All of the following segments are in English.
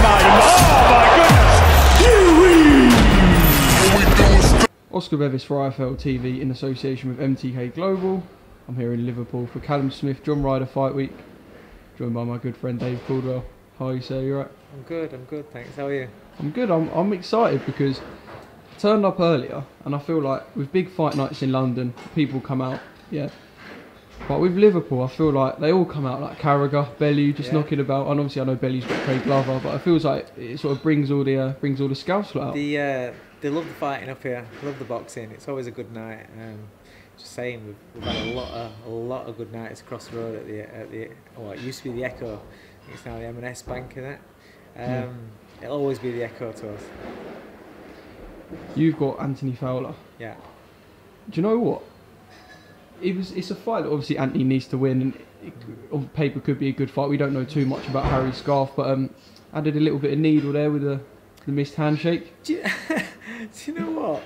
dynamite. Oh my goodness. Oscar Bevis for IFL TV in association with MTK Global. I'm here in Liverpool for Callum Smith, John Ryder Fight Week, joined by my good friend Dave Coldwell. How are you, sir? You right? I'm good, I'm good, thanks. How are you? I'm good. I'm, I'm excited because I turned up earlier and I feel like with big fight nights in London, people come out, yeah. But with Liverpool, I feel like they all come out like Carragher, Bellew, just Yeah. knocking about. And obviously, I know Bellew's got Craig Glover, but it feels like it sort of brings all the uh, brings all the scouts out. The uh, they love the fighting up here. Love the boxing. It's always a good night. Um, just saying, we've, we've had a lot of a lot of good nights across the road at the at the oh, it used to be the Echo. It's now the M&S Bank, isn't it? Um, Yeah. It'll always be the Echo to us. You've got Anthony Fowler. Yeah. Do you know what? It was. It's a fight that obviously Anthony needs to win, and it, on paper could be a good fight. We don't know too much about Harry Scarff, but um, added a little bit of needle there with the the missed handshake. Do you, do you know what?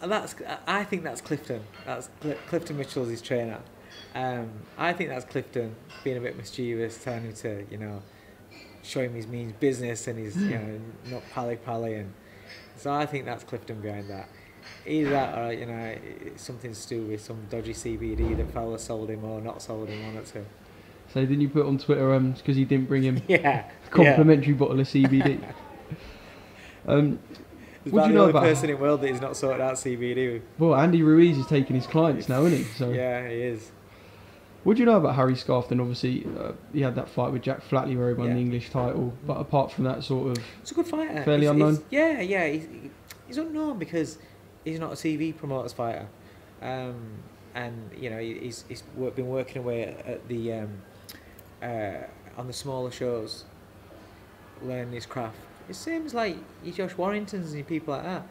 And That's I think that's Clifton. That's Cl- Clifton Mitchell's his trainer. Um, I think that's Clifton being a bit mischievous, telling him to, you know, show him his means business and he's, you know, not pally pally. And so I think that's Clifton behind that. Either that or, you know, something to do with some dodgy CBD that Fowler sold him or not sold him, one or two. So didn't you put on Twitter um because he didn't bring him Yeah. a complimentary bottle of CBD? um, He's What do you the know only about- person in the world that he's not sorted out CBD well, Andy Ruiz is taking his clients now, isn't he? So Yeah, he is. what do you know about Harry Scarff? Then obviously uh, he had that fight with Jack Flatley where he won Yeah. the English title, but apart from that, sort of it's a good fighter. Fairly He's- unknown? he's- yeah, yeah. He's, he's unknown because he's not a TV promoter's fighter, um, and you know he- he's he's been working away at, the um, uh, on the smaller shows, learning his craft. It seems like your Josh Warringtons and people like that.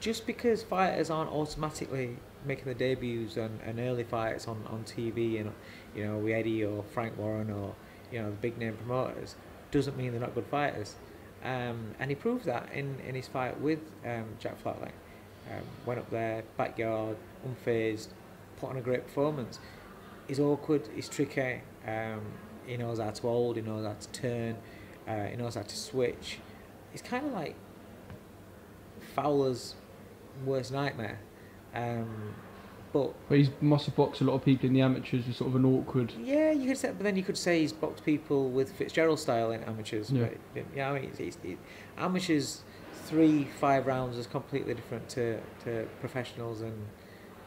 Just because fighters aren't automatically making their debuts and, and early fights on, on TV and you know with Eddie or Frank Warren or you know the big name promoters doesn't mean they're not good fighters. Um, and he proved that in, in his fight with um, Jack Flatley. Um, went up there, backyard, unfazed, put on a great performance. He's awkward, he's tricky, um, he knows how to hold, he knows how to turn, uh, he knows how to switch. He's kind of like Fowler's worst nightmare. Um, but but he must have boxed a lot of people in the amateurs with sort of an awkward. yeah, you could say, but then you could say he's boxed people with Fitzgerald style in amateurs. Yeah. But, yeah, I mean, it's, it's, it, amateurs three, five rounds is completely different to, to professionals and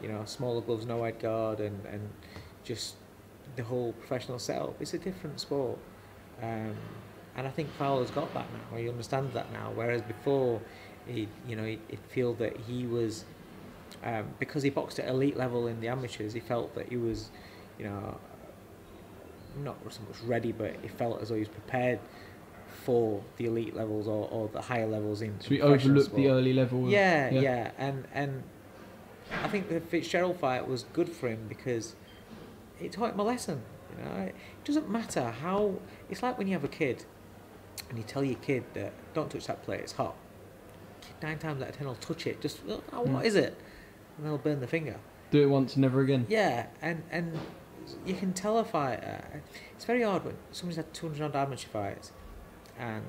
you know smaller gloves, no wide guard, and, and just the whole professional setup. It's a different sport, um, and I think Fowler's got that now. He understands that now. Whereas before, he you know he'd feel that he was um, because he boxed at elite level in the amateurs. He felt that he was, you know, not so much ready, but he felt as though he was prepared for the elite levels or, or the higher levels in. So professional overlooked the early level. of- Yeah, yeah, and and I think the Fitzgerald fight was good for him because it taught him a lesson. You know, it doesn't matter how. It's like when you have a kid, and you tell your kid that don't touch that plate, it's hot. Nine times out of ten will touch it. Just oh, what Mm. is it? And they'll burn the finger. Do it once, and never again. Yeah, and and you can tell a fighter. It's very hard when somebody's had 200 odd amateur fights, and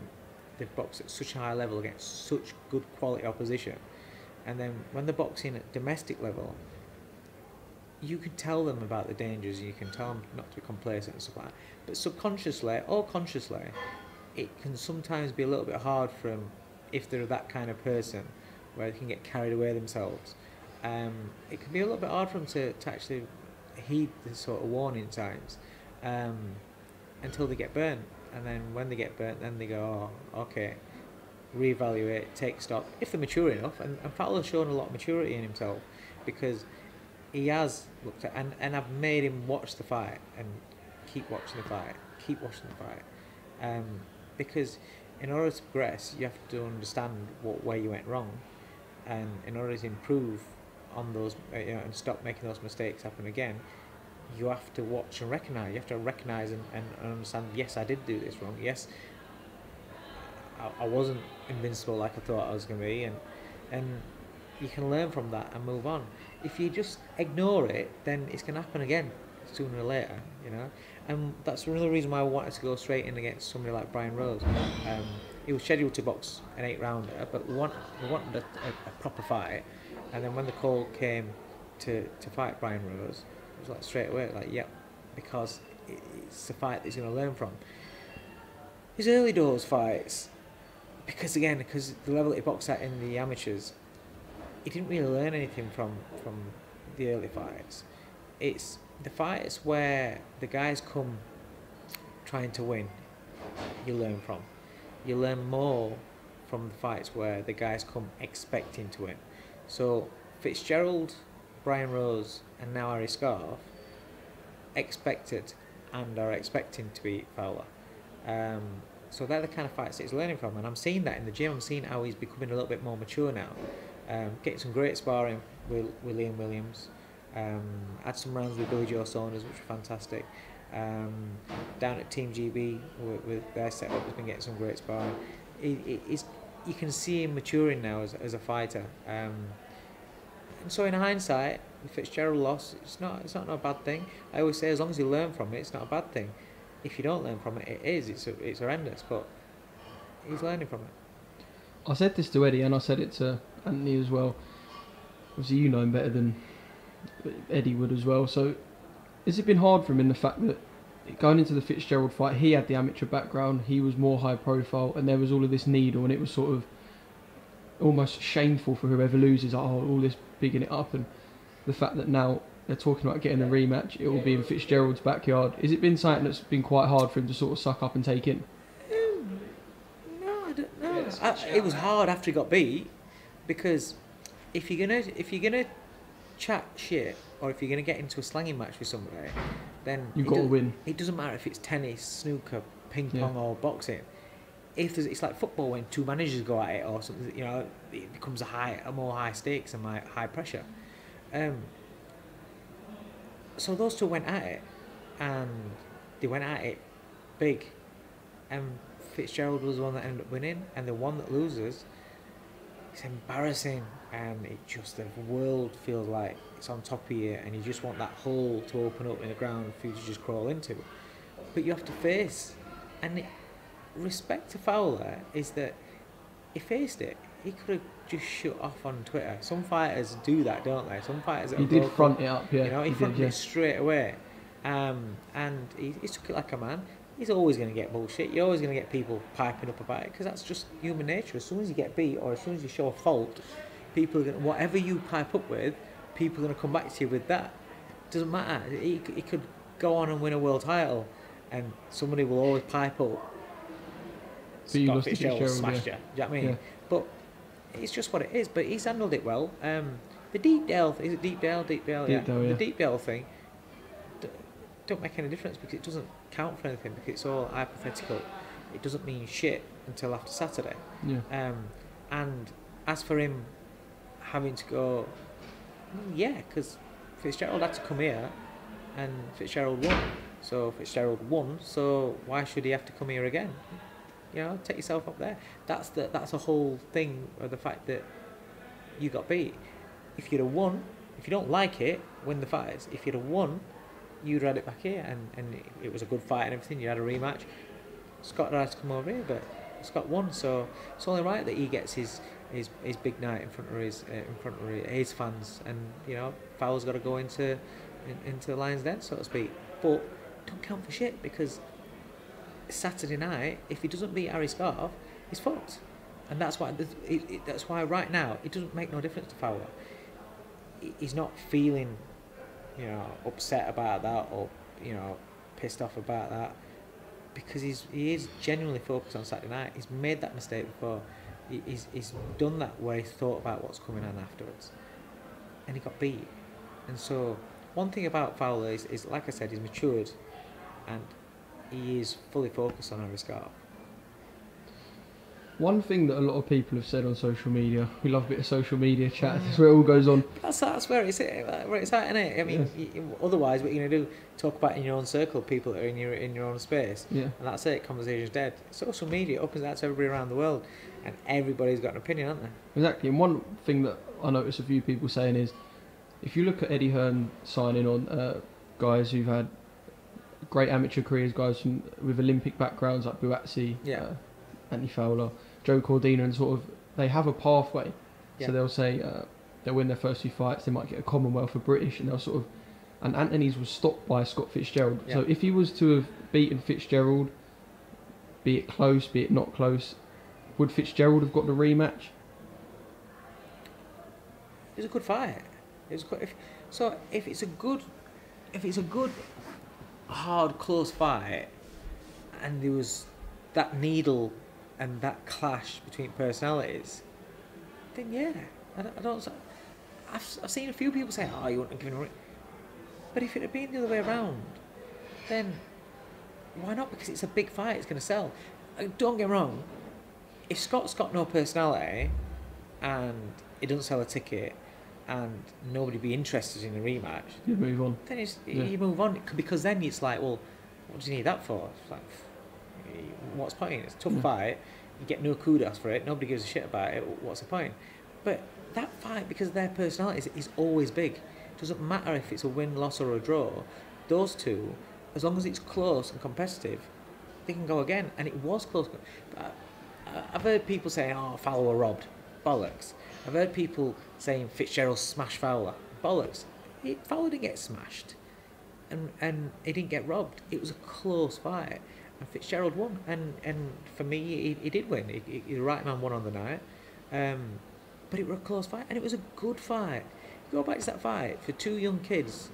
they've boxed at such a high level against such good quality opposition, and then when they're boxing at domestic level, you can tell them about the dangers. and You can tell them not to be complacent and stuff like that. But subconsciously or consciously, it can sometimes be a little bit hard for them if they're that kind of person where they can get carried away themselves. Um, it can be a little bit hard for them to, to actually heed the sort of warning signs um, until they get burnt. And then when they get burnt, then they go, oh, okay, reevaluate, take stock. If they're mature enough, and, and Fowler's shown a lot of maturity in himself because he has looked at, and, and I've made him watch the fight and keep watching the fight, keep watching the fight. Um, because in order to progress, you have to understand what where you went wrong, and in order to improve on those, uh, you know, and stop making those mistakes happen again, you have to watch and recognize. You have to recognize and, and, and understand. Yes, I did do this wrong. Yes, I, I wasn't invincible like I thought I was going to be, and and you can learn from that and move on. If you just ignore it, then it's going to happen again. sooner or later, you know. And that's another reason why I wanted to go straight in against somebody like Brian Rose. Um, he was scheduled to box an eight rounder, but we, want, we wanted a, a, a proper fight. And then when the call came to, to fight Brian Rose, like straight away, like, yep, because it's the fight that he's going to learn from. His early doors fights, because again, because the level that he boxed at in the amateurs, he didn't really learn anything from from the early fights. It's the fights where the guys come trying to win. You learn from. You learn more from the fights where the guys come expecting to win. So Fitzgerald, Brian Rose, and now Harry Scarff expected and are expecting to beat Fowler. Um, so they're the kind of fights that he's learning from, and I'm seeing that in the gym. I'm seeing how he's becoming a little bit more mature now. Um, getting some great sparring with, with Liam Williams. Um, had some rounds with Billy Joe Saunders, which were fantastic. Um, down at Team GB with, with their setup, has been getting some great sparring. You can see him maturing now as, as a fighter. Um, and so in hindsight, if Fitzgerald lost, it's not it's not a bad thing. I always say as long as you learn from it, it's not a bad thing. If you don't learn from it, it is. It's it's horrendous. But he's learning from it. I said this to Eddie and I said it to Anthony as well. Obviously, you know him better than Eddie would as well. So, has it been hard for him in the fact that going into the Fitzgerald fight, he had the amateur background, he was more high profile, and there was all of this needle, and it was sort of almost shameful for whoever loses. Oh, all this bigging it up, and the fact that now they're talking about getting a rematch, it will be in Fitzgerald's backyard. Has it been something that's been quite hard for him to sort of suck up and take in? Um, no, I don't know. I, it was hard after he got beat because if you're gonna if you're gonna chat shit or if you're gonna get into a slanging match with somebody, then You've it got to win. It doesn't matter if it's tennis, snooker, ping Yeah. pong, or boxing. If there's, it's like football when two managers go at it or something, you know, it becomes a high, a more high stakes and my high pressure. Um, so those two went at it, and they went at it big, and Fitzgerald was the one that ended up winning, and the one that loses, it's embarrassing, and it just the world feels like it's on top of you, and you just want that hole to open up in the ground for you to just crawl into, but you have to face, and it, respect to Fowler is that he faced it. He could have just shut off on Twitter. Some fighters do that, don't they? Some fighters. He did front it up, yeah. you know, he, he fronted did, yeah. it straight away, um, and he, he took it like a man. He's always going to get bullshit. You're always going to get people piping up about it because that's just human nature. As soon as you get beat or as soon as you show a fault, people are going to whatever you pipe up with, people are going to come back to you with that. Doesn't matter. He, he could go on and win a world title, and somebody will always pipe up. Scott Fitzgerald Fitzgerald, smashed yeah. you. Do you know what I mean? Yeah. But it's just what it is. But he's handled it well. Um, the Deepdale, is it Deepdale? Deep Dale, yeah. Deepdale, yeah. The Deepdale thing d- don't make any difference because it doesn't count for anything because it's all hypothetical. It doesn't mean shit until after Saturday. Yeah. Um, and as for him having to go, mm, yeah, because Fitzgerald had to come here, and Fitzgerald won. So Fitzgerald won. So why should he have to come here again? You know, take yourself up there. That's the that's a whole thing of the fact that you got beat. If you'd have won, if you don't like it, win the fights. If you'd have won, you'd had it back here, and, and it, was a good fight and everything. You had a rematch. Scott had to come over here, but Scott won, so it's only right that he gets his his, his big night in front of his uh, in front of his fans, and you know Fowler's got to go into in, into the Lions Den, so to speak. But don't count for shit because Saturday night, if he doesn't beat Harry Scarff, he's fucked, and that's why it, it, that's why right now it doesn't make no difference to Fowler. He's not feeling, you know, upset about that or you know pissed off about that because he's he is genuinely focused on Saturday night. He's made that mistake before. He, he's he's done that where he's thought about what's coming on afterwards, and he got beat. And so one thing about Fowler is, is like I said, he's matured, and he is fully focused on Harry Scarff. One thing that a lot of people have said on social media, we love a bit of social media chat. That's where it all goes on. That's that's where it's at, where it's at, isn't it? I mean, otherwise, what are you're gonna do? Talk about in your own circle, people that are in your in your own space. Yeah. And that's it. Conversation's dead. Social media opens that to everybody around the world, and everybody's got an opinion, aren't they? Exactly. And one thing that I noticed a few people saying is, if you look at Eddie Hearn signing on, uh, guys who've had great amateur careers, guys from, with Olympic backgrounds like Buatsi, Yeah. uh, Anthony Fowler, Joe Cordina, and sort of they have a pathway. Yeah. So they'll say uh, they'll win their first few fights, they might get a Commonwealth or British, and they'll sort of. And Anthony's was stopped by Scott Fitzgerald. So if he was to have beaten Fitzgerald, be it close, be it not close, would Fitzgerald have got the rematch? It was a good fight. It was quite, if, so if it's a good, if it's a good, hard, close fight, and there was that needle and that clash between personalities, then yeah, I don't. I don't I've, I've seen a few people say, "Oh, you wouldn't have given a ring," but if it had been the other way around, then why not? Because it's a big fight. It's going to sell. Uh, Don't get me wrong. If Scott's got no personality, and it doesn't sell a ticket, and nobody be interested in a rematch, You move on. then it's, Yeah. you move on because then it's like, well, what do you need that for? It's like, what's the point? It's a tough Yeah. fight. You get no kudos for it. Nobody gives a shit about it. What's the point? But that fight, because of their personalities, is always big. Doesn't matter if it's a win, loss, or a draw. Those two, as long as it's close and competitive, they can go again. And it was close. But I- I've heard people say, "Oh, Fowler robbed." Bollocks. I've heard people saying Fitzgerald smashed Fowler. Bollocks. He, Fowler didn't get smashed, and and he didn't get robbed. It was a close fight, and Fitzgerald won. And and for me, he, he did win. He, he, the right man won on the night, um, but it was a close fight, and it was a good fight. Go back to that fight for two young kids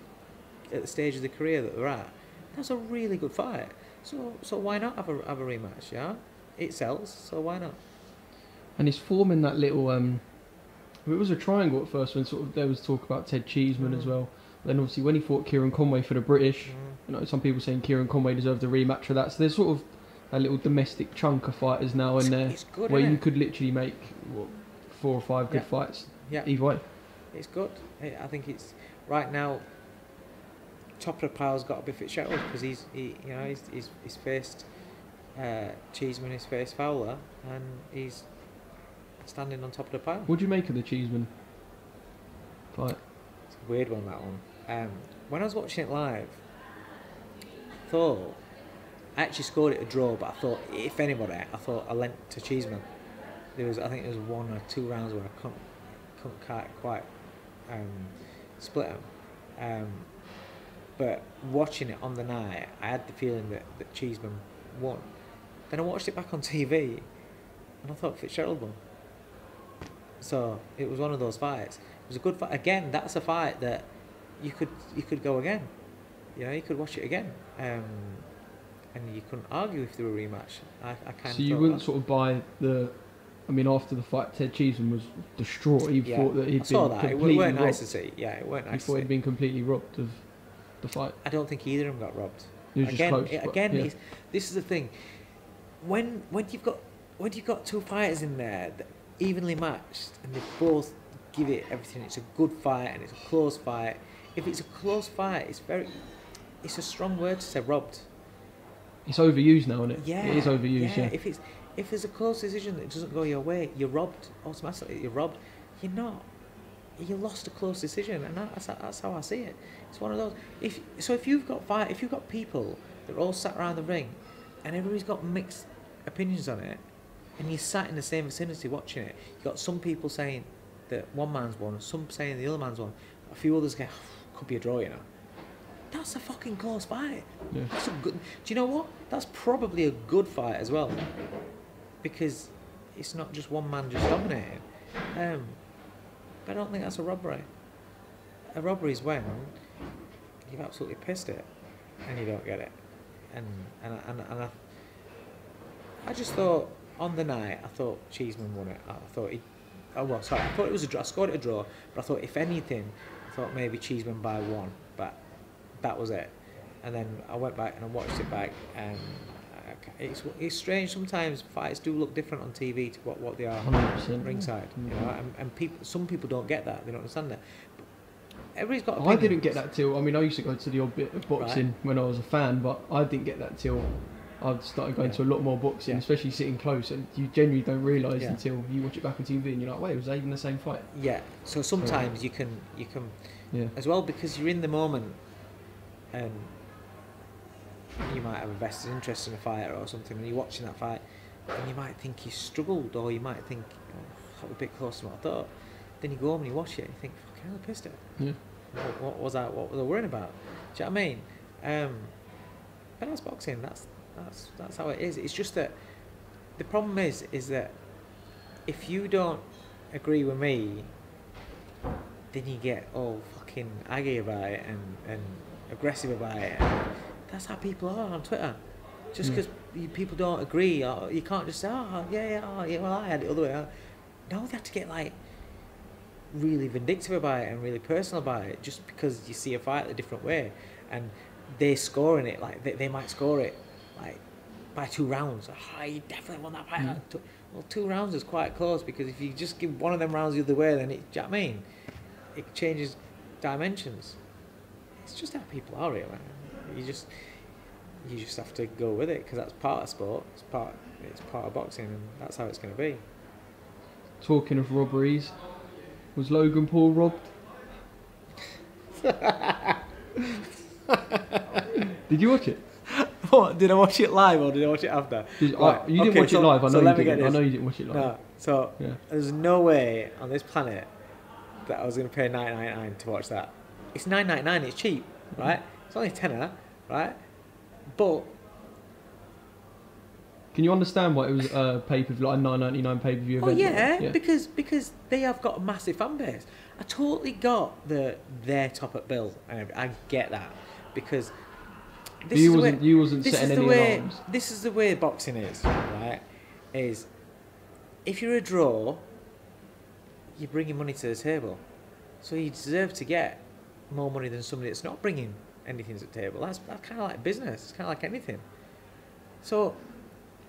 at the stage of the career that they're at. That's a really good fight. So so why not have a have a rematch? Yeah, it sells. So why not? And he's forming that little. Um, it was a triangle at first when sort of there was talk about Ted Cheeseman as Mm. well. Then obviously when he fought Kieran Conway for the British, Mm. you know, some people saying Kieran Conway deserved a rematch for that. So there's sort of a little domestic chunk of fighters now in there good, where you could literally make what, four or five good Yeah. fights Yeah. either way. It's good. I I think it's right now. Top of the pile's got to be Fitzgerald because he's he you know he's he's, he's faced uh, Cheeseman, he's faced Fowler, and he's standing on top of the pile. What do you make of the Cheeseman fight? It's a weird one that one. Um, when I was watching it live, I thought I actually scored it a draw, but I thought if anybody, I thought I lent to Cheeseman. There was I think there was one or two rounds where I couldn't couldn't quite, quite um, split them. Um, but watching it on the night, I had the feeling that, that Cheeseman won. Then I watched it back on TV, and I thought Fitzgerald won. So it was one of those fights. It was a good fight. Again, that's a fight that you could you could go again. You know, you could watch it again, um, and you couldn't argue if there were a rematch. I, I kind So you wouldn't sort of buy the. I mean, after the fight, Ted Cheeseman was distraught. He yeah. thought that he'd I saw been that. It completely weren't robbed. nice to see. Yeah, it weren't he nice to thought he'd been completely robbed of the fight. I don't think either of them got robbed. It was just again, close. it- but, again, yeah. this is the thing. When when you've got when you've got two fighters in there that evenly matched and they both give it everything, it's a good fight and it's a close fight. If it's a close fight, it's very it's a strong word to say robbed. It's overused now, isn't it? Yeah, It is overused, yeah. If it's if there's a close decision that doesn't go your way, you're robbed automatically. You're robbed. You're not. You lost a close decision, and that's that's how I see it. It's one of those. If so, if you've got fight, if you've got people that are all sat around the ring, and everybody's got mixed opinions on it, and you sat in the same vicinity watching it, you got some people saying that one man's won, some saying the other man's won, a few others go, could be a draw, you know. That's a fucking close fight. Yeah. That's a good. Do you know what? That's probably a good fight as well, because it's not just one man just dominating. Um, but I don't think that's a robbery. A robbery is when you've absolutely pissed it and you don't get it. And and and, and I, I just thought on the night I thought Cheeseman won it. I thought he. Oh well, sorry. I thought it was a draw. I scored it a draw, but I thought if anything, I thought maybe Cheeseman by one, but that was it. And then I went back and I watched it back, and I it's it's strange sometimes fights do look different on TV to what, what they are 100%. ringside. You know, and, and people some people don't get that. They don't understand that. But everybody's got. I didn't get that till. I mean, I used to go to the odd bit of boxing when I was a fan, but I didn't get that till I started going Yeah. to a lot more boxing, Yeah. especially sitting close, and you generally don't realise Yeah. until you watch it back on TV and you're like, wait, was that even the same fight? Yeah. So sometimes you can you can Yeah. as well because you're in the moment and you might have a vested interest in a fighter or something, and you're watching that fight, and you might think he struggled, or you might think, oh, that was a bit closer than what I thought. Then you go home and you watch it, and you think, fucking hell, I pissed it. Yeah. What, what was I? What was I worrying about? Do you know what I mean? Um, but that's boxing. That's that's that's how it is. It's just that the problem is is that if you don't agree with me, then you get all fucking aggy about it and, and aggressive about it. And that's how people are on Twitter. Just Mm. because people don't agree, or you can't just say, oh yeah, yeah, oh, yeah, well I had it the other way. No, they have to get like really vindictive about it and really personal about it just because you see a fight a different way and they're scoring it like they, they might score it like by two rounds oh, you definitely won that fight Mm. Well two rounds is quite close because if you just give one of them rounds the other way then it do you know what I mean it changes dimensions it's just how people are really you just you just have to go with it because that's part of sport it's part it's part of boxing and that's how it's going to be Talking of robberies, was Logan Paul robbed? Did you watch it? What did I watch it live or did I watch it after? Did, oh, Right, I, you didn't okay, watch so- it live. I so know let you didn't. I know you didn't watch it live. No, so Yeah. there's no way on this planet that I was going to pay nine ninety nine to watch that. It's nine ninety nine. It's cheap, mm-hmm. right? It's only a tenner, right? But Can you understand why it was a pay per view, like a nine ninety nine pay per view oh yeah, yeah. because because they have got a massive fan base. I totally got the their top up bill, and I get that because this you is the way- wasn't you wasn't this setting is the any way alarms. this is the way boxing is right? Is if you're a draw you're bringing money to the table. So you deserve to get more money than somebody that's not bringing anything to the table. That's, that's kind of like business. It's kind of like anything. So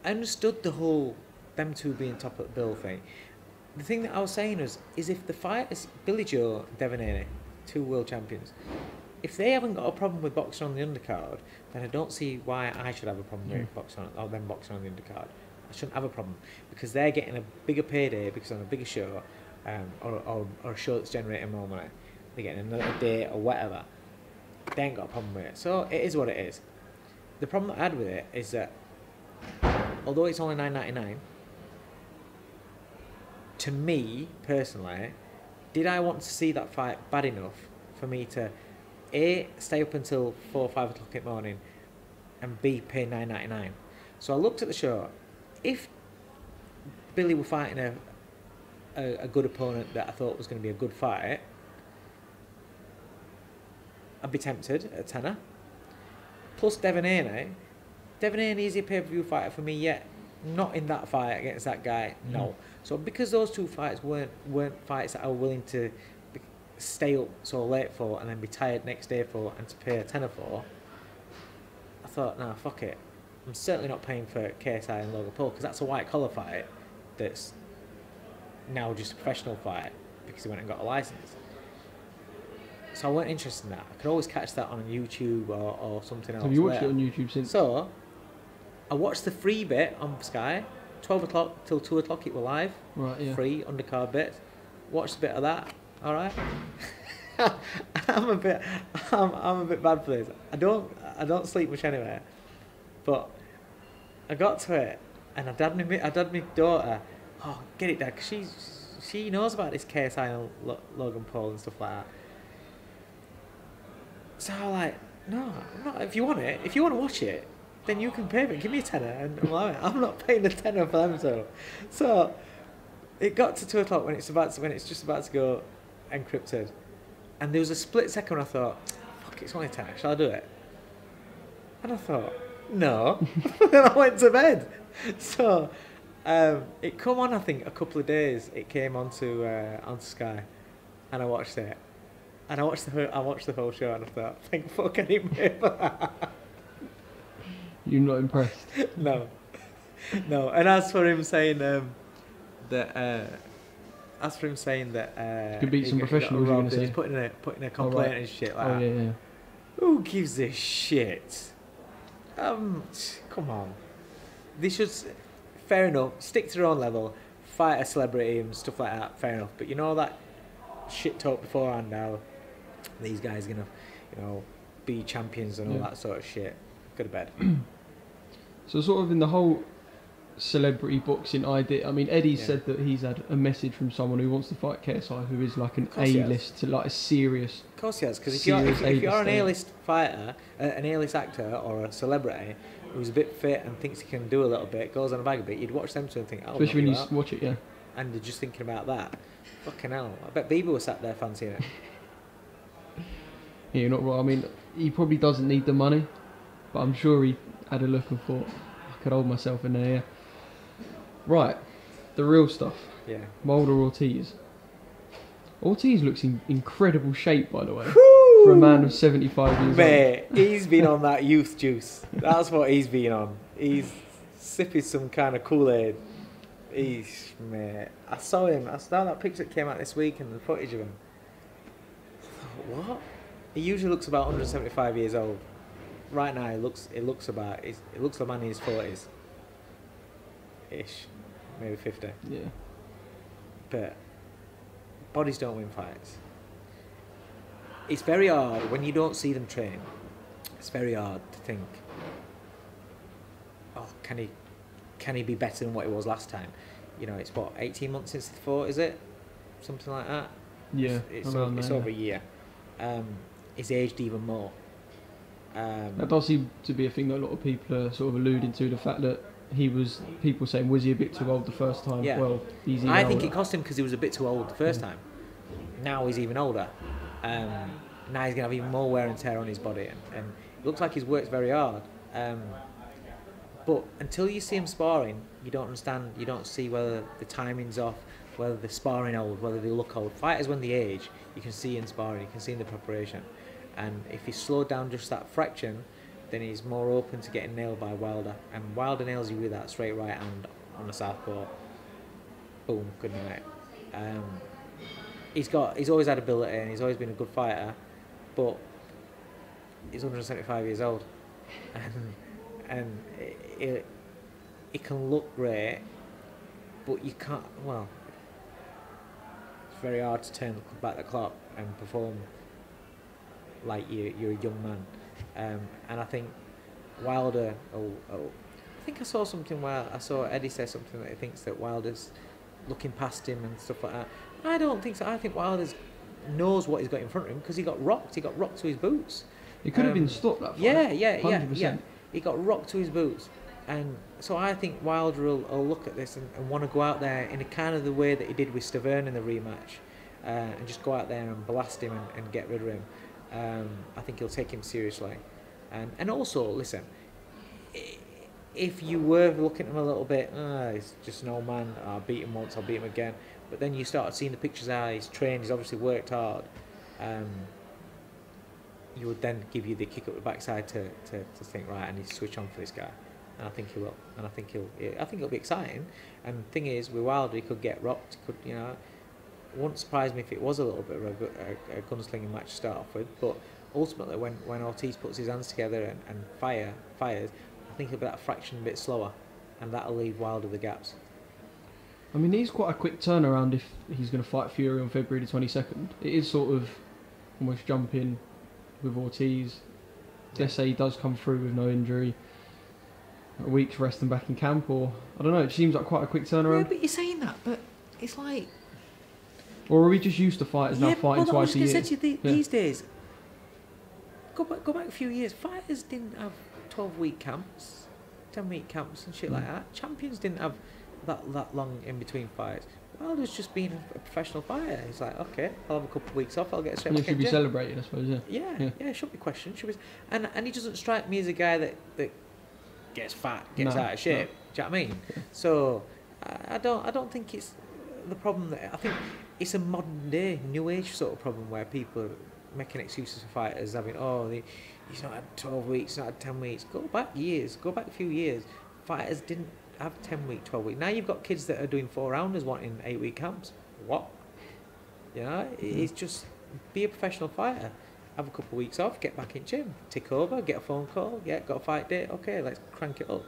i understood the whole them two being top of the bill thing. The thing that i was saying was is if the fighters billy joe devon Haney, two world champions if they haven't got a problem with boxing on the undercard, then I don't see why I should have a problem with boxing on, or them boxing on the undercard. I shouldn't have a problem because they're getting a bigger payday because on a bigger show, um, or, or, or a show that's generating more money. They're getting another day or whatever. They ain't got a problem with it. So it is what it is. The problem that I had with it is that although it's only nine ninety nine, to me personally, did I want to see that fight bad enough for me to a stay up until four or five o'clock in the morning and b pay nine ninety nine? So I looked at the show. If Billy were fighting a, a a good opponent that I thought was going to be a good fight, I'd be tempted at a tenner. Plus Devon Haney. Devon Haney is a pay per view fighter for me yet. Not in that fight against that guy, no. Mm-hmm. So because those two fights weren't weren't fights that I was willing to stay up so late for and then be tired next day for and to pay a tenner for, I thought, nah, fuck it. I'm certainly not paying for KSI and Logan Paul because that's a white collar fight that's now just a professional fight because he went and got a license. So I weren't interested in that. I could always catch that on YouTube or, or something else. Have you watched later. it on YouTube since? So, I watched the free bit on Sky, 12 o'clock till 2 o'clock it were live, right, yeah. free undercard bit. Watched a bit of that, alright? I'm a bit, I'm, I'm a bit bad for this. I don't, I don't sleep much anyway. But I got to it, and I had my, I had my daughter, oh, get it dad, 'cause she's, she knows about this KSI and Lo- Logan Paul and stuff like that. So I'm like, no, I'm not, if you want it, if you want to watch it, then you can pay me. Give me a tenner, and I'm I'm not paying a tenner for them. So, so it got to two o'clock when it's about to, when it's just about to go encrypted, and there was a split second. I thought, fuck, it's only a tenner. Shall I do it? And I thought, no. then I went to bed. So um, it come on. I think a couple of days. It came onto uh, onto Sky, and I watched it. And I watched the whole, I watched the whole show, and I thought, thank fuck I didn't pay for that. You're not impressed. no, no. And as for him saying um, that, uh, as for him saying that, uh, Could beat some professionals, robbed he's putting a putting a Oh, complaint right. and shit like oh that. yeah, yeah. Who gives a shit? Um, come on. They should, fair enough, stick to their own level, fight a celebrity and stuff like that, fair enough. But you know that shit talk beforehand now, these guys are gonna, you know, be champions and all Yeah. that sort of shit. Go to bed. So sort of in the whole celebrity boxing idea. I mean, Eddie Yeah. said that he's had a message from someone who wants to fight KSI, who is like an Of course he has. A-list to like a serious. Of course, yes. Because if you're if, if you're an A-list, fighter, uh, an A-list actor, or a celebrity who's a bit fit and thinks he can do a little bit, goes on a bag a bit, you'd watch them two and think, oh, Especially when you watch it, yeah. and you're just thinking about that. Fucking hell! I bet Bieber was sat there fancying it. Yeah, you're not wrong. I mean, he probably doesn't need the money, but I'm sure he had a look and thought, I could hold myself in there. Right, the real stuff. Yeah. Wilder Ortiz. Ortiz looks in incredible shape, by the way, for a man of 75 years old. Mate, he's been on that youth juice. That's what he's been on. He's sipping some kind of Kool Aid. He's mate. I saw him. I saw that picture that came out this week and the footage of him. I thought, What? He usually looks about 175 years old. Right now, he looks. It looks about. It looks like a man in his 40s. Ish, maybe 50. Yeah. But bodies don't win fights. It's very hard when you don't see them train. It's very hard to think. Oh, can he, can he be better than what he was last time? You know, it's what eighteen months since the fought, is it? Something like that. Yeah, it's, around over, it's over a year. Um, he's aged even more. Um, That does seem to be a thing that a lot of people are sort of alluding to the fact that he was, people saying, was he a bit too old the first time? Yeah. Well, he's even I think older. it cost him because he was a bit too old the first Yeah. time. Now he's even older. Um, now he's going to have even more wear and tear on his body, and, and it looks like he's worked very hard. Um, but until you see him sparring, you don't understand. You don't see whether the timing's off, whether they're sparring old, whether they look old. Fighters, when they age, you can see in sparring, you can see in the preparation. And if he's slowed down just that fraction, then he's more open to getting nailed by Wilder. And Wilder nails you with that straight right hand on the southpaw. Boom, good night. Um, he's got, he's always had ability and he's always been a good fighter, but he's 175 years old, and and it, it, it can look great, but you can't. Well, it's very hard to turn back the clock and perform like you you're a young man, um, and I think Wilder. Oh, oh, I think I saw something where I saw Eddie say something that he thinks that Wilder's looking past him and stuff like that. I don't think so. I think Wilder's knows what he's got in front of him because he got rocked. He got rocked to his boots. He could have been um, stopped, that fight. Yeah, yeah, yeah, 100%. yeah. He got rocked to his boots. And so I think Wilder will, will look at this and, and want to go out there in a kind of the way that he did with Stiverne in the rematch uh, and just go out there and blast him and, and get rid of him. Um, I think he'll take him seriously. Um, and also, listen, if you were looking at him a little bit, ah, he's just an old man, I'll beat him once, I'll beat him again. But then you start seeing the pictures how he's trained, he's obviously worked hard. Um, you would then give you the kick up the backside to, to, to think right I need to switch on for this guy and I think he will and I think he'll I think it'll be exciting and the thing is with Wilder he could get rocked could you know wouldn't surprise me if it was a little bit of a, gu- a, a gunslinging match to start off with but ultimately when, when Ortiz puts his hands together and, and fire fires I think it'll be that fraction a bit slower and that'll leave Wilder the gaps I mean, he's quite a quick turnaround if he's going to fight Fury on February the 22nd. It is sort of almost jumping with Ortiz. Let's say he does come through with no injury, a week's rest and back in camp, or I don't know. It seems like quite a quick yeah turnaround. but you're saying that but it's like Or are we just used to fighters now yeah, fighting well, I was twice a year? say to you, the, Yeah. these days, go back, go back a few years. Fighters didn't have twelve week camps, ten week camps, and shit like Mm. that. Champions didn't have that that long in between fights. Wilder's just being a professional fighter. He's like, okay, I'll have a couple of weeks off. I'll get straight back should be gym. celebrated, I suppose. Yeah. Yeah, Yeah. yeah, should be questioned. Should be, and and he doesn't strike me as a guy that that gets fat, gets No, out of shape. no. Do you know what I mean? So I, I don't I don't think it's the problem that I think it's a modern day new age sort of problem where people are making excuses for fighters having oh they, he's not had 12 weeks, not had 10 weeks. Go back years, go back a few years. Fighters didn't have 10 week, 12 week. Now you've got kids that are doing four rounders wanting eight week camps. What? You know, it- hmm. it's just be a professional fighter. Have a couple of weeks off, get back in gym, tick over, get a phone call, yeah, got a fight date, okay, let's crank it up.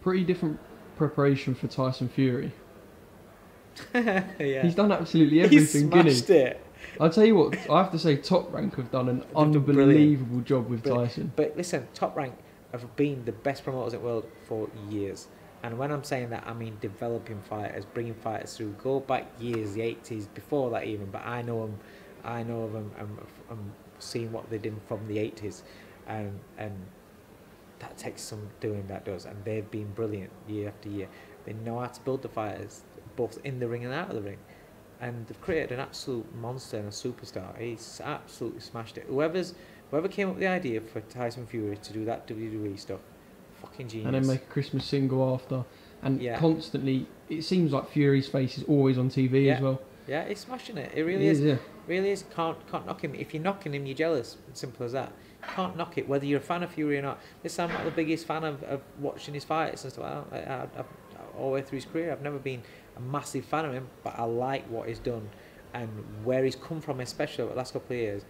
Pretty different preparation for Tyson Fury. yeah. He's done absolutely everything, he? smashed it. I'll tell you what, I have to say, Top Rank have done an unbelievable job with Brilliant. Tyson. But listen, Top Rank have been the best promoters in the world for years. And when I'm saying that, I mean developing fighters, bringing fighters through. Go back years, the 80s, before that even. But I know them, I know them, and I'm seeing what they did from the 80s, and and that takes some doing. That does, and they've been brilliant year after year. They know how to build the fighters, both in the ring and out of the ring. And they've created an absolute monster and a superstar. He's absolutely smashed it. Whoever's whoever came up with the idea for Tyson Fury to do that WWE stuff, fucking genius. And then make a Christmas single after. And Yeah. constantly, it seems like Fury's face is always on TV as well. yeah, he's smashing it. It really He is. yeah. Really is. Can't can't knock him. If you're knocking him, you're jealous. Simple as that. Can't knock it. Whether you're a fan of Fury or not. Listen, I'm not the biggest fan of, of watching his fights and stuff. I, I, I've, all the way through his career, I've never been a massive fan of him, but I like what he's done and where he's come from, especially over the last couple of years.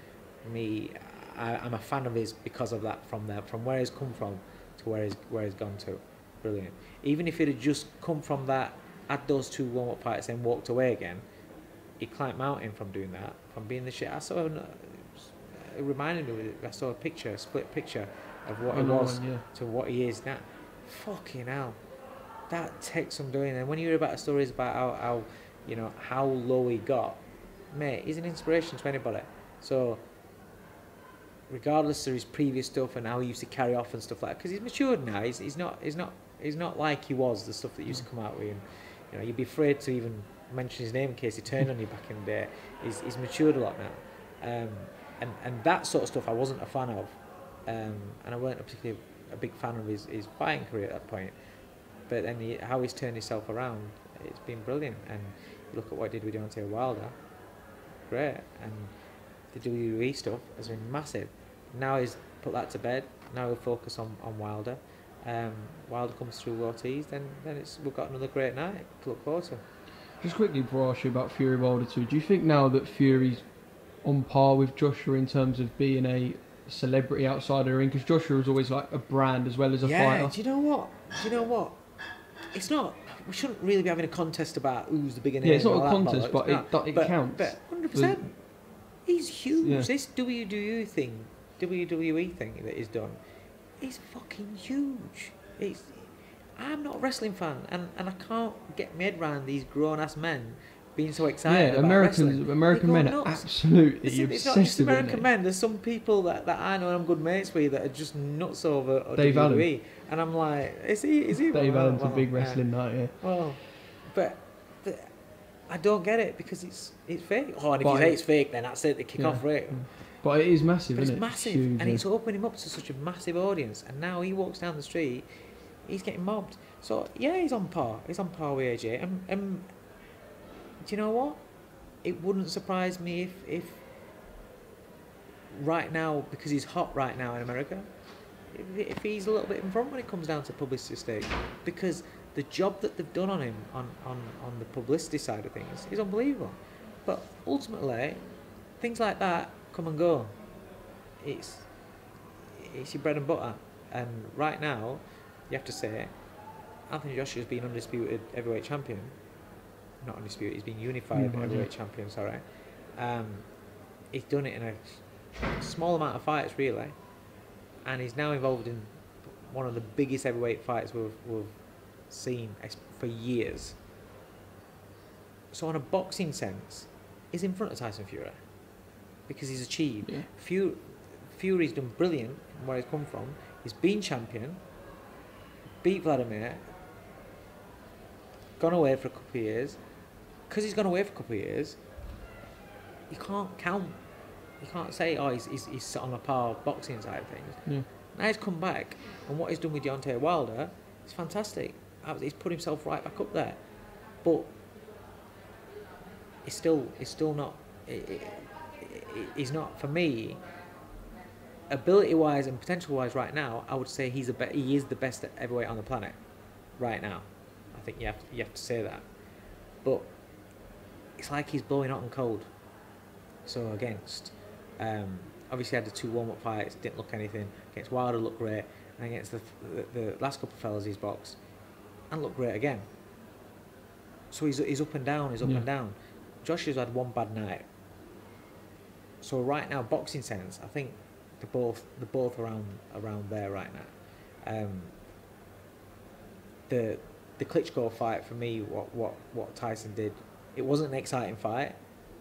Me, I, I'm a fan of his because of that. From there, from where he's come from to where he's where he's gone to, brilliant. Even if it had just come from that, had those two warm-up fights, and walked away again he climbed mountain from doing that, from being the shit. I saw, an, it reminded me, I saw a picture, a split picture of what he was one, yeah. to what he is now. Fucking hell. That takes some doing. And when you hear about stories about how, how, you know, how low he got, mate, he's an inspiration to anybody. So, regardless of his previous stuff and how he used to carry off and stuff like that, because he's matured now. He's, he's not, he's not, he's not like he was the stuff that used to come out with him. You know, you'd be afraid to even mention his name in case he turned on you back in the day. He's, he's matured a lot now, um, and and that sort of stuff I wasn't a fan of, um, and I weren't a particularly a big fan of his, his fighting career at that point. But then he, how he's turned himself around, it's been brilliant. And look at what he did with Deontay Wilder, great, and the WWE stuff has been massive. Now he's put that to bed. Now he'll focus on, on Wilder. Um, Wilder comes through Ortiz, then then it's we've got another great night to look forward to. Just quickly before I ask you about Fury Wilder too, do you think now that Fury's on par with Joshua in terms of being a celebrity outside of the ring? Because Joshua was always like a brand as well as a yeah, fighter. do you know what? Do you know what? It's not. We shouldn't really be having a contest about who's the bigger. Yeah, it's not a contest, but it- No, it but, counts. But hundred percent, he's huge. Yeah. This WWE thing, WWE thing that he's done, is fucking huge. It's. I'm not a wrestling fan, and, and I can't get my head around these grown ass men being so excited. Yeah, about Americans, wrestling. American men are nuts. absolutely It's, obsessive. it's not just American men. There's some people that, that I know and I'm good mates with that are just nuts over WWE. Allen. And I'm like, is he? Is he? Dave Well, Allen's a well, big yeah. wrestling night, yeah. Well, but the, I don't get it because it's it's fake. Oh, and if But you say it's fake, then that's it. They kick Yeah. off right. Mm. But it is massive, But it's isn't it? massive, huge, and yeah. it's opening him up to such a massive audience. And now he walks down the street, he's getting mobbed. So yeah, he's on par. He's on par with AJ. And, and do you know what? It wouldn't surprise me if if right now because he's hot right now in America, if, he's a little bit in front when it comes down to publicity because the job that they've done on him on, on, on the publicity side of things is unbelievable. But ultimately, things like that come and go. It's it's your bread and butter. And right now, you have to say, Anthony Joshua's been undisputed heavyweight champion. Not undisputed, he's been unified Unified, heavyweight champion, sorry. Um, he's done it in a small amount of fights, really. And he's now involved in one of the biggest heavyweight fights we've, we've seen for years. So, on a boxing sense, he's in front of Tyson Fury because he's achieved. Yeah. Fury, Fury's done brilliant from where he's come from. He's been champion, beat Vladimir, gone away for a couple of years. Because he's gone away for a couple of years, you can't count. You can't say, oh, he's, he's, he's on a par of boxing side of things. Yeah. Now he's come back, and what he's done with Deontay Wilder is fantastic. He's put himself right back up there, but it's still it's still not. It, it, it- he's not for me. Ability wise and potential wise, right now, I would say he's a be- he is the best heavyweight on the planet, right now. I think you have to, you have to say that, but it's like he's blowing hot and cold. So against, um, obviously had the two warm up fights, didn't look anything. Against Wilder looked great, and against the, the, the last couple of fellas he's boxed, and looked great again. So he's, he's up and down, he's up Yeah. and down. Joshua's had one bad night, so right now, boxing sense, I think they're both they're both around around there right now. Um, the the Klitschko fight for me, what what what Tyson did, it wasn't an exciting fight,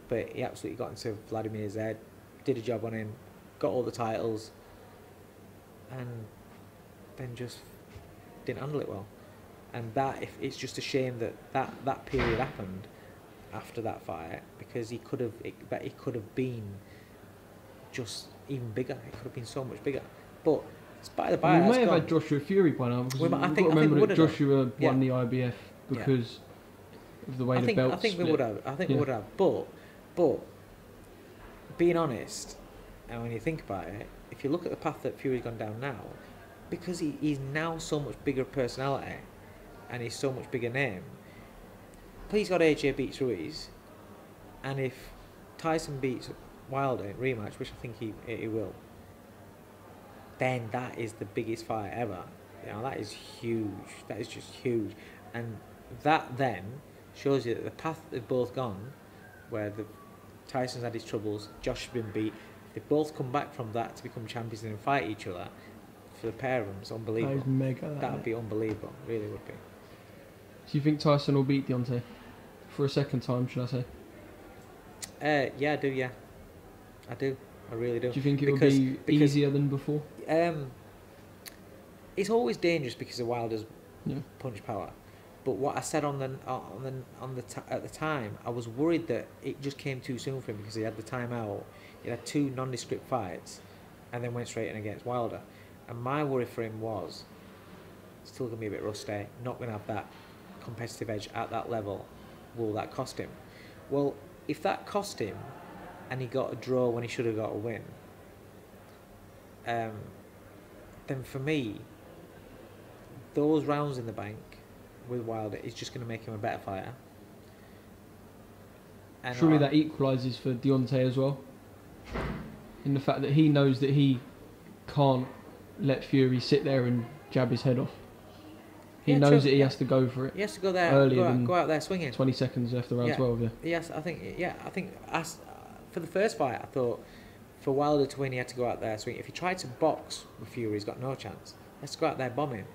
but he absolutely got into Vladimir's head, did a job on him, got all the titles, and then just didn't handle it well. And that if it's just a shame that that, that period happened after that fight because he could have it, but he could have been just even bigger. It could have been so much bigger. But it's by the by. we may have gone. had Joshua Fury by now because but I think- got to I think remember that Joshua Yeah. won the IBF because of the way I the think, belts I think we would have. I think Yeah. we would have. But, but, being honest, and when you think about it, if you look at the path that Fury's gone down now, because he, he's now so much bigger personality, and he's so much bigger name. Please God, AJ beats Ruiz, and if Tyson beats Wilder in rematch, which I think he he will, then that is the biggest fight ever. You know that is huge. That is just huge, and that then shows you that the path they've both gone, where the Tyson's had his troubles, Josh has been beat. They both come back from that to become champions and then fight each other. For the pair of them, it's unbelievable. is mega. that, That would mate. be unbelievable. Really would be. Do you think Tyson will beat Deontay for a second time? Should I say? Uh, yeah, I do. Yeah, I do. I really do. Do you think it will be because- easier than before? Um, it's always dangerous because of Wilder's Yeah. punch power. But what I said on the on the on the t- at the time, I was worried that it just came too soon for him because he had the timeout. He had two nondescript fights, and then went straight in against Wilder. And my worry for him was still gonna be a bit rusty. Not gonna have that competitive edge at that level. Will that cost him? Well, if that cost him, and he got a draw when he should have got a win, um, then for me, those rounds in the bank with Wilder is just going to make him a better fighter. And Surely I- that equalises for Deontay as well. In the fact that he knows that he can't let Fury sit there and jab his head off. He Yeah, knows true, that he has to go for it. he has to go there, earlier go out, go out there swinging. 20 seconds left around Yeah. 12, yeah. Yes, I think yeah, I think as, uh, for the first fight, I thought for Wilder to win, he had to go out there swing. If he tried to box with Fury, he's got no chance. Let's go out there bombing,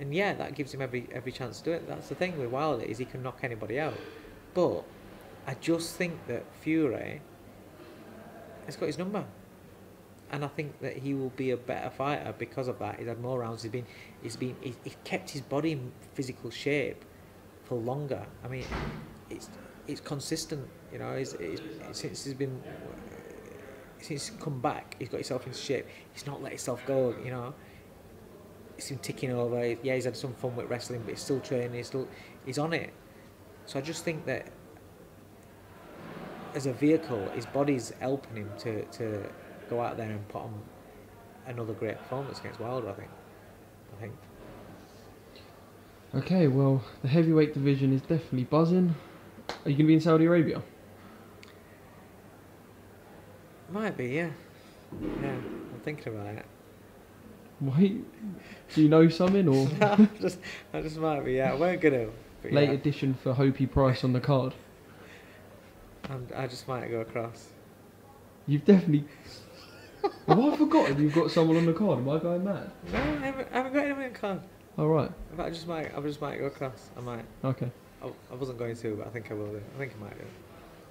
and yeah, that gives him every every chance to do it. That's the thing with Wilder is he can knock anybody out, but I just think that Fury has got his number. And I think that he will be a better fighter because of that. He's had more rounds. He's been, he's been, he's, he's kept his body in physical shape for longer. I mean, it's it's consistent. You know, he's, he's, since he's been since he's come back, he's got himself in shape. He's not let himself go. You know, it's him ticking over. Yeah, he's had some fun with wrestling, but he's still training. He's still he's on it. So I just think that as a vehicle, his body's helping him to, to go out there and put on another great performance against Wilder. I think. I think. Okay, well, the heavyweight division is definitely buzzing. Are you going to be in Saudi Arabia? Might be, yeah. Yeah, I'm thinking about it. Why? Do you know something or I just, I just might be. Yeah, I weren't gonna. But late yeah, edition for Hopey Price on the card? I'm, I just might go across. You've definitely. Have I forgotten you've got someone on the card? Am I going mad? No, I haven't, I haven't got anyone in card. All right. But I just might. I just might go across. I might. Okay. I, I wasn't going to, but I think I will do. I think I might do.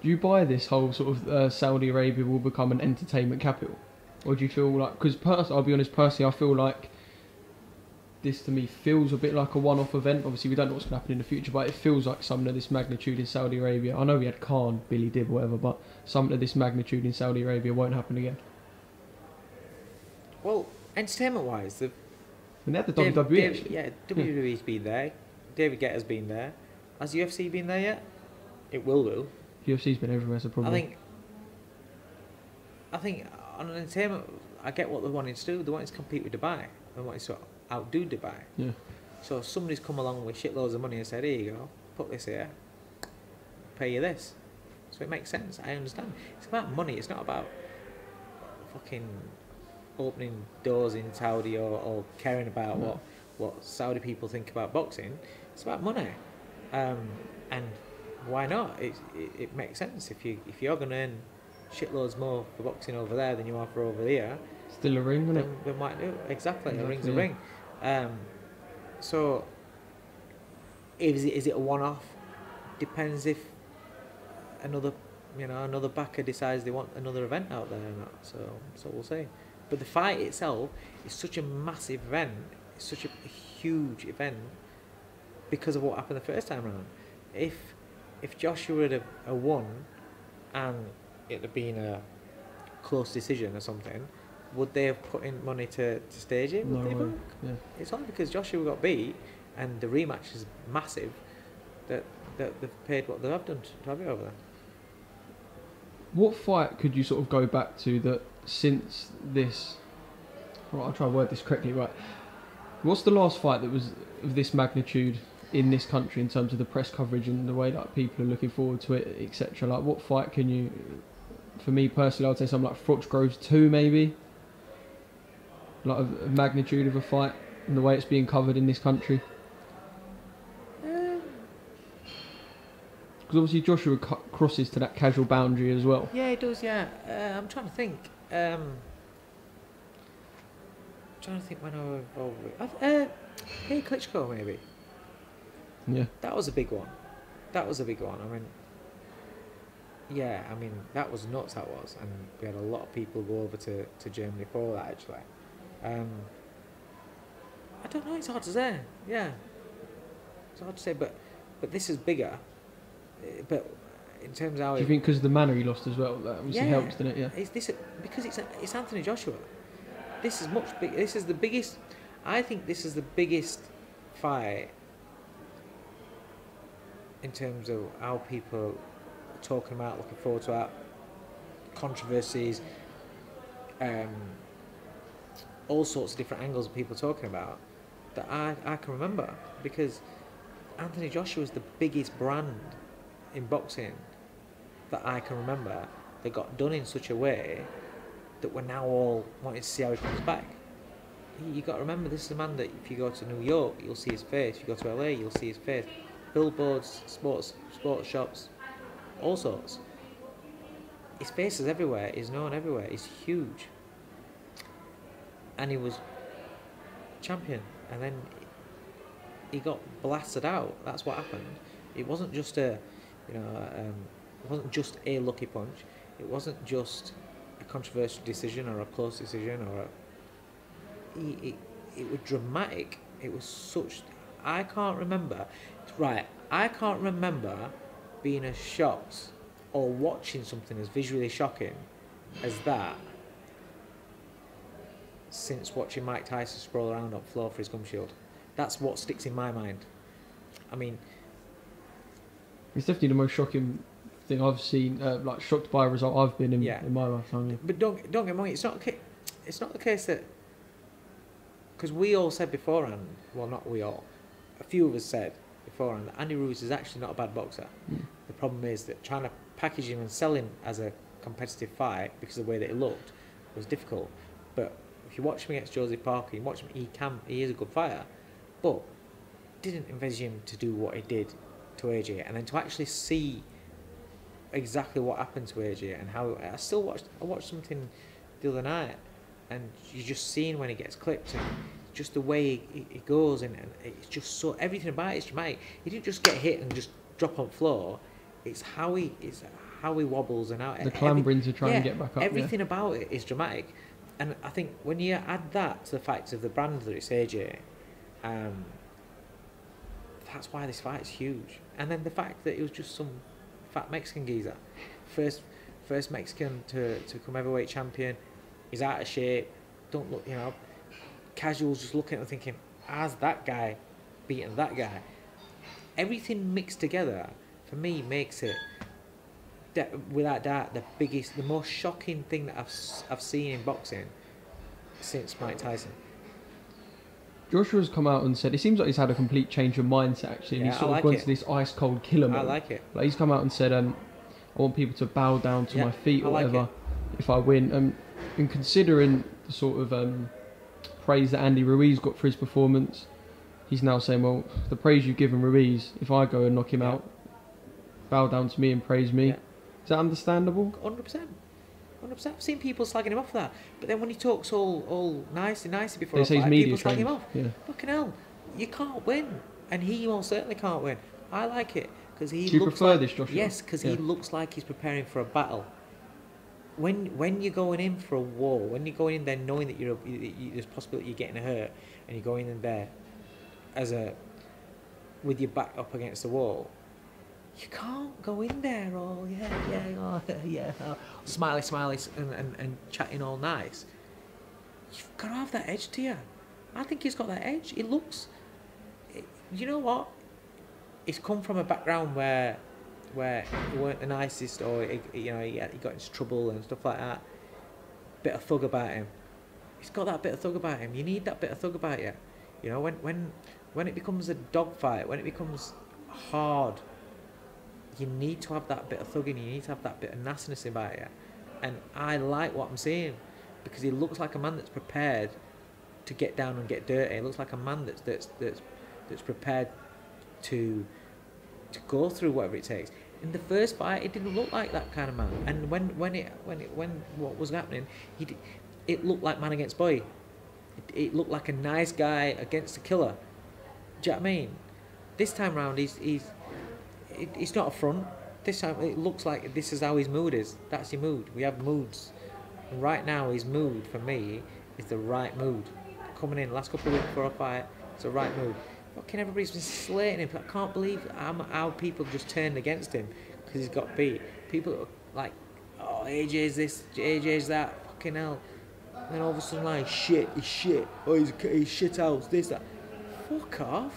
Do you buy this whole sort of uh, Saudi Arabia will become an entertainment capital, or do you feel like? Because pers- I'll be honest, personally, I feel like this to me feels a bit like a one-off event. Obviously, we don't know what's going to happen in the future, but it feels like something of this magnitude in Saudi Arabia. I know we had Khan, Billy Dib, whatever, but something of this magnitude in Saudi Arabia won't happen again. Well, entertainment-wise, the And they had the Dave- WWE. Dave- actually. yeah, WWE's been there. David Guetta's been there. Has UFC been there yet? It will do. UFC's been everywhere, so probably. I think. I think on entertainment, I get what they wanted to do. They wanted to compete with Dubai. They wanted to outdo Dubai. Yeah. So somebody's come along with shitloads of money and said, "Here you go, put this here, pay you this." So it makes sense. I understand. It's about money. It's not about fucking opening doors in Saudi or, or caring about No. what what Saudi people think about boxing. It's about money, um, and why not? It, it, it makes sense if you if you're gonna earn shitloads more for boxing over there than you are for over here, Still a ring, isn't it? we might do exactly. A ring's a ring. Um, so, is it, is it a one-off? Depends if another, you know, another backer decides they want another event out there or not. So, so we'll see. But the fight itself is such a massive event. It's such a huge event because of what happened the first time around. If if Joshua had have, have won and it had been a close decision or something, would they have put in money to, to stage it? Would No. Yeah. It's only because Joshua got beat and the rematch is massive that, that they've paid what they have done to, to have it over there. What fight could you sort of go back to that since this? Right, I'll try to word this correctly. Right, what's the last fight that was of this magnitude in this country in terms of the press coverage and the way that people are looking forward to it, etc. Like, what fight can you? For me personally, I'd say something like Froch Groves two, maybe. A lot of magnitude of a fight and the way it's being covered in this country. Because obviously Joshua cu- crosses to that casual boundary as well. yeah, it does. Yeah, uh, I'm trying to think. Um, trying to think when I was involved with. Uh, hey, Klitschko, maybe. Yeah. That was a big one. That was a big one. I mean, yeah, I mean that was nuts. That was, and we had a lot of people go over to, to Germany for that actually. Um, I don't know. It's hard to say. Yeah, it's hard to say. But but this is bigger. Uh, But in terms of how Do you think because of the manner he lost as well, that obviously Yeah. helps, didn't it? Yeah. it's this because it's it's Anthony Joshua. This is much big. This is the biggest. I think this is the biggest fight in terms of how people talking about, looking forward to it, controversies, um, all sorts of different angles of people talking about that I, I can remember because Anthony Joshua is the biggest brand in boxing that I can remember that got done in such a way that we're now all wanting to see how he comes back. You got to remember, this is a man that if you go to New York, you'll see his face. If you go to LA, you'll see his face. Billboards, sports, sports shops, all sorts. His face is everywhere. He's known everywhere. He's huge. And he was champion, and then he got blasted out. That's what happened. It wasn't just a, you know, um, it wasn't just a lucky punch. It wasn't just a controversial decision or a close decision or a. He, it, it was dramatic. It was such. I can't remember. Right, I can't remember being as shocked or watching something as visually shocking as that since watching Mike Tyson sprawl around on the floor for his gum shield. That's what sticks in my mind. I mean, It's definitely the most shocking thing I've seen. Uh, like shocked by a result I've been in, Yeah. in my lifetime. Yeah. But don't don't get me wrong. It's not it's not the case that because we all said beforehand. Well, not we all. A few of us said beforehand that Andy Ruiz is actually not a bad boxer. Mm. The problem is that trying to package him and sell him as a competitive fight because of the way that he looked was difficult. But if you watch him against Joseph Parker, you watch him. He can. He is a good fighter, but didn't envisage him to do what he did to AJ, and then to actually see exactly what happened to AJ and how I still watched. I watched something the other night, and you're just seeing when he gets clipped and just the way he, he goes, and, and it's just so everything about it is dramatic. He didn't just get hit and just drop on floor. It's how he it's how he wobbles and how The clambering to try and get back up. yeah. Everything about it is dramatic, and I think when you add that to the fact of the brand that it's AJ, um, that's why this fight is huge. And then the fact that it was just some fat Mexican geezer, first first Mexican to to come heavyweight champion, he's out of shape. Don't look, you know, casuals just looking at him thinking, has that guy beaten that guy? Everything mixed together for me makes it without doubt the biggest, the most shocking thing that I've I've seen in boxing since Mike Tyson. Joshua's come out and said it seems like he's had a complete change of mindset actually. and Yeah, he's sort like of gone it. to this ice cold killer mode. I like it. Like he's come out and said, um, "I want people to bow down to Yeah, my feet or like whatever if I win." Um, and considering the sort of um, praise that Andy Ruiz got for his performance, he's now saying, "Well, the praise you've given Ruiz, if I go and knock him Yeah. out, bow down to me and praise me." Yeah. Is that understandable? Hundred percent. 100%. I've seen people slagging him off for that. But then when he talks all all nicey nicey before They a say he's fight, media people slag him off. Yeah. Fucking hell, you can't win, and he most certainly can't win. I like it because he Do you looks prefer like, this, Joshua? Yes, because Yeah. he looks like he's preparing for a battle. When when you're going in for a war, when you're going in there knowing that you're you, you, there's possibility you're getting hurt, and you're going in there as a with your back up against the wall, you can't go in there all yeah yeah oh, yeah oh, smiley smiley and, and, and chatting all nice. You've got to have that edge to you. I think he's got that edge. He looks. it- you know what? He's come from a background where where he weren't the nicest, or he, you know he, he got into trouble and stuff like that. Bit of thug about him. He's got that bit of thug about him. You need that bit of thug about you. You know when when when it becomes a dogfight, when it becomes hard, you need to have that bit of thug in you. You need to have that bit of nastiness about you. And I like what I'm seeing because he looks like a man that's prepared to get down and get dirty. He looks like a man that's that's that's that's prepared to to go through whatever it takes. In the first fight, it didn't look like that kind of man. And when when it when it when what was happening, he d- it looked like man against boy. It, it looked like a nice guy against a killer. Do you know what I mean? This time round, he's he's it, it's not a front. This time, it looks like this is how his mood is. That's your mood. We have moods. And right now, his mood for me is the right mood. Coming in last couple of weeks before a fight, it's the right mood. Fucking everybody's been slating him. But I can't believe how, people just turned against him because he's got beat. People are like, oh, AJ's this, AJ's that. Fucking hell. And then all of a sudden, like, shit, he's shit. Oh, he's, he's shit house, this, that. Fuck off.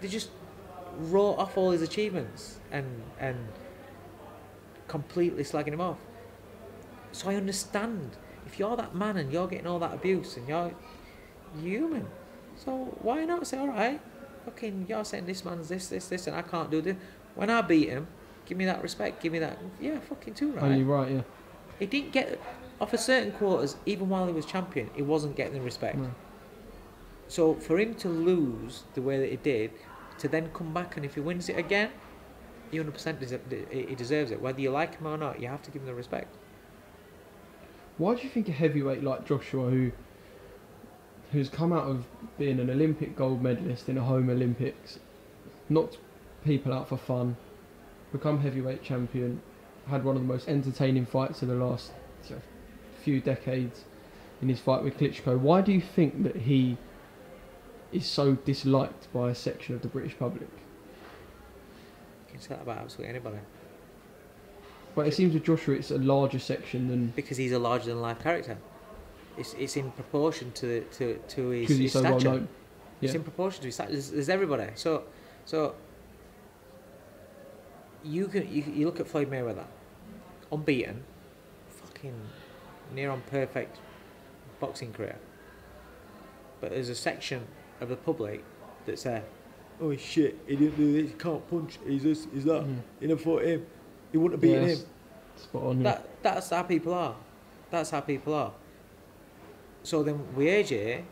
They just wrote off all his achievements and and completely slagging him off. So I understand if you're that man and you're getting all that abuse and you're human. So why not say, all right, fucking, you're saying this man's this, this, this, and I can't do this. When I beat him, give me that respect, give me that. Yeah, fucking too oh, right. Only right, yeah. He didn't get off a certain quarters, even while he was champion, he wasn't getting the respect. No. So for him to lose the way that he did, to then come back and if he wins it again, he 100% deser- he deserves it. Whether you like him or not, you have to give him the respect. Why do you think a heavyweight like Joshua, who who's come out of being an Olympic gold medalist in a home Olympics, knocked people out for fun, become heavyweight champion, had one of the most entertaining fights of the last know, few decades in his fight with Klitschko. Why do you think that he is so disliked by a section of the British public? You can say that about absolutely anybody. But it seems with Joshua, it's a larger section than Because he's a larger than life character. It's, it's in proportion to the, to, to his, his so stature. well known. It's in proportion to his stature. There's, there's everybody. So, so you can you, you look at Floyd Mayweather, unbeaten, fucking near on perfect boxing career. But there's a section of the public that say, "Oh shit! He didn't do this. He can't punch. He's this. He's that. Mhm. He never fought him. He wouldn't have beaten that's him." Spot on. Yeah. That that's how people are. That's how people are. So then with eh, AJ,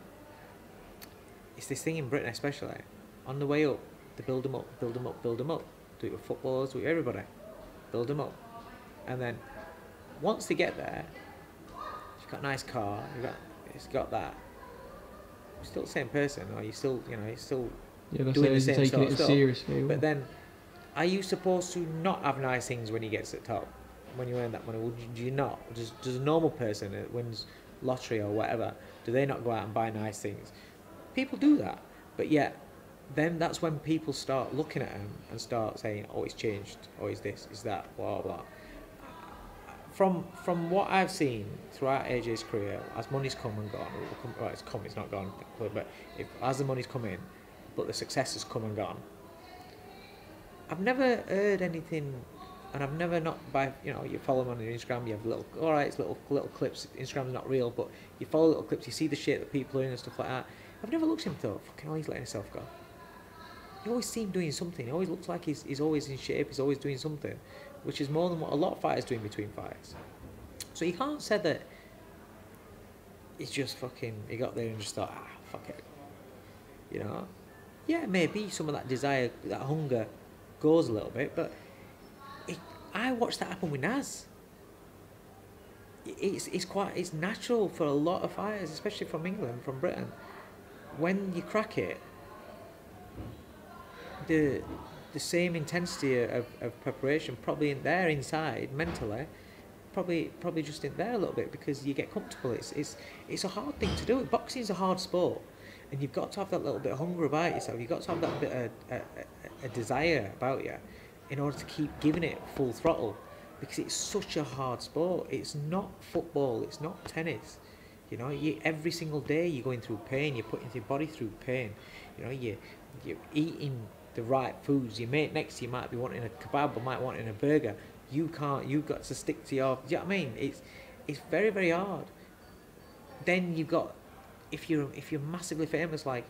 it's this thing in Britain especially. On the way up, they build them up, build them up, build them up. Do it with footballers, do it with everybody. Build them up. And then once they get there, you've got a nice car, you've got it's got that. You're still the same person, or you still you know, you're still yeah, doing the same taking sort it of stuff. seriously. but then, are you supposed to not have nice things when he gets at top? When you earn that money, you, do you not? Does, does a normal person that wins lottery or whatever, do they not go out and buy nice things? People do that, but yet, then that's when people start looking at him and start saying, "Oh, it's changed. Oh, is this? Is that? Blah blah." From from what I've seen throughout AJ's career, as money's come and gone, come, well, it's come, it's not gone, but if, as the money's come in, but the success has come and gone, I've never heard anything, and I've never not by you know you follow him on Instagram. You have little all right, it's little little clips. Instagram's not real, but you follow little clips. You see the shit that people are doing and stuff like that. I've never looked at him and thought, fucking, he's letting himself go. He always seemed doing something. He always looks like he's he's always in shape. He's always doing something, which is more than what a lot of fighters do in between fights. So you can't say that. He's just fucking. He got there and just thought, ah, fuck it. You know, yeah, maybe some of that desire, that hunger, goes a little bit, but I watched that happen with Naz. it's it's quite it's natural for a lot of fighters, especially from England, from Britain. When you crack it, the the same intensity of, of preparation probably in there inside mentally, probably probably just in there a little bit because you get comfortable. It's it's it's a hard thing to do. Boxing is a hard sport, and you've got to have that little bit of hunger about yourself. You've got to have that bit of a, a, a desire about you, in order to keep giving it full throttle, because it's such a hard sport. It's not football. It's not tennis. You know, you, every single day you're going through pain. You're putting your body through pain. You know, you you're eating the right foods. Your mate next to you might be wanting a kebab or might wanting a burger. You can't. You've got to stick to your. You know what I mean? It's it's very very hard. Then you've got if you're if you're massively famous like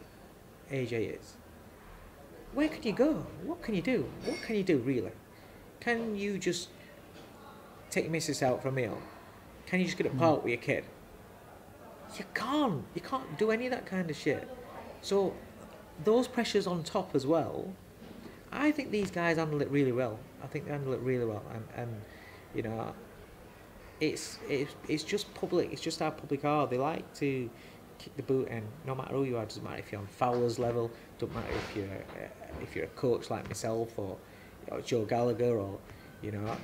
AJ is. Where can you go? What can you do? What can you do really? Can you just take your missus out for a meal? Can you just get a hmm. park with your kid? You can't. You can't do any of that kind of shit. So those pressures on top as well. I think these guys handle it really well. I think they handle it really well, and and you know, it's it's it's just public. It's just how public are. They like to kick the boot in, no matter who you are. Doesn't matter if you're on Fowler's level. Doesn't matter if you're uh, if you're a coach like myself or, or Joe Gallagher or you know.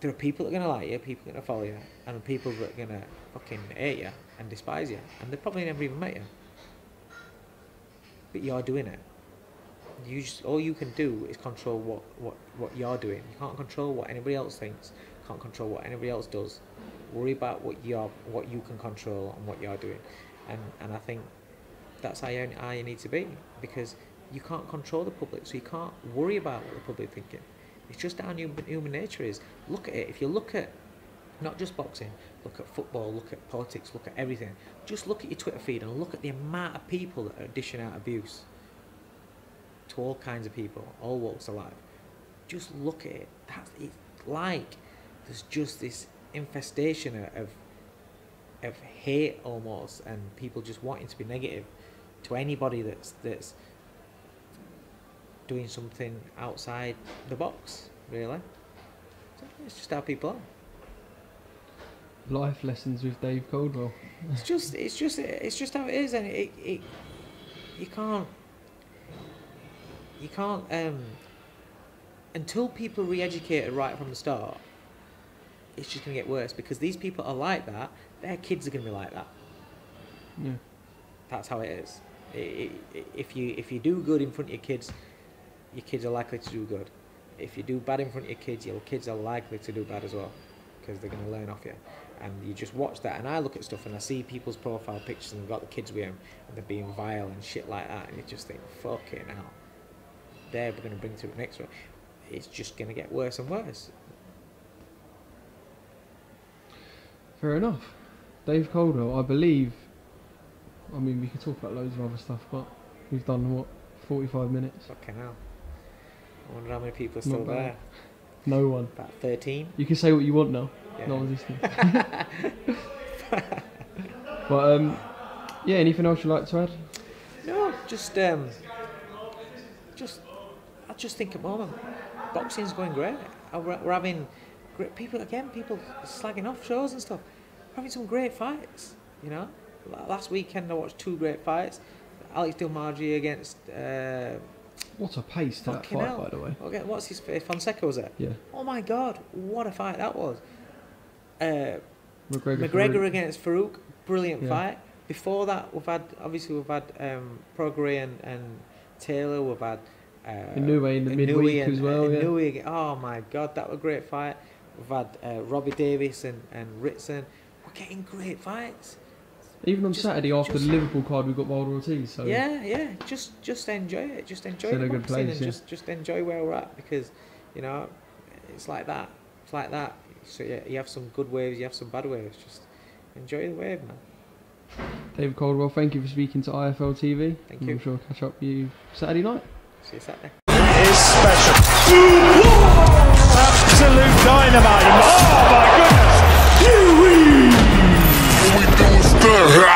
There are people that are gonna like you, people that are gonna follow you, and people that are gonna fucking hate you and despise you, and they probably never even met you. But you're doing it. You just all you can do is control what, what, what you're doing. You can't control what anybody else thinks. Can't control what anybody else does. Worry about what you're what you can control and what you're doing. And and I think that's how you, need to be because you can't control the public, so you can't worry about what the public thinking. It's just how human, human nature is. Look at it. If you look at not just boxing, look at football, look at politics, look at everything. Just look at your Twitter feed and look at the amount of people that are dishing out abuse to all kinds of people, all walks of life. Just look at it. That's it's like there's just this infestation of of hate almost, and people just wanting to be negative to anybody that's that's doing something outside the box. Really, it's just how people are. Life lessons with Dave Coldwell. It's just, it's just, it's just how it is, and it, it, you can't, you can't, um, until people re-educated right from the start, it's just gonna get worse because these people are like that. Their kids are gonna be like that. Yeah. That's how it is. If you if you do good in front of your kids, your kids are likely to do good. If you do bad in front of your kids, your kids are likely to do bad as well, because they're going to learn off you. And you just watch that, and I look at stuff and I see people's profile pictures and they've got the kids with them, and they're being vile and shit like that, and you just think, fucking hell. They're going to bring to it next one. It's just going to get worse and worse. Fair enough. Dave Coldwell, I believe. I mean, we could talk about loads of other stuff, but we've done what, 45 minutes? Fucking hell. I wonder how many people are Not still bad. there. No one. About 13? You can say what you want now. Yeah. No one's listening. but um, yeah. Anything else you'd like to add? No, just um, just I just think at the moment boxing's going great. Uh, We're, we're having great people again. People slagging off shows and stuff. We're having some great fights. You know, last weekend I watched two great fights. Alex Dilmaghani against uh, What a pace to that fight, hell. by the way. Okay, what's his face? Fonseca was it? Yeah. Oh my god, what a fight that was! Uh, McGregor. McGregor Farooq. against Farooq, brilliant Yeah. fight. Before that, we've had obviously we've had um, Prograis and, and Taylor. We've had uh, Inoue in the midweek and, as well, yeah. Inoue. Oh my god, that was a great fight. We've had uh, Robbie Davies and and Ritson. We're getting great fights. Even on just- Saturday after just- the Liverpool card, we've got Wilder Ortiz. So Yeah, yeah. Just just enjoy it. Just enjoy It's in the a good boxing place, and yeah. just just enjoy where we're at because you know it's like that. It's like that. So yeah, you have some good waves, you have some bad waves. Just enjoy the wave, man. David Coldwell, thank you for speaking to IFL TV. Thank and you. I'm sure I'll catch up with you Saturday night. See you Saturday. is special. Absolute dynamite. Oh, my Yeah.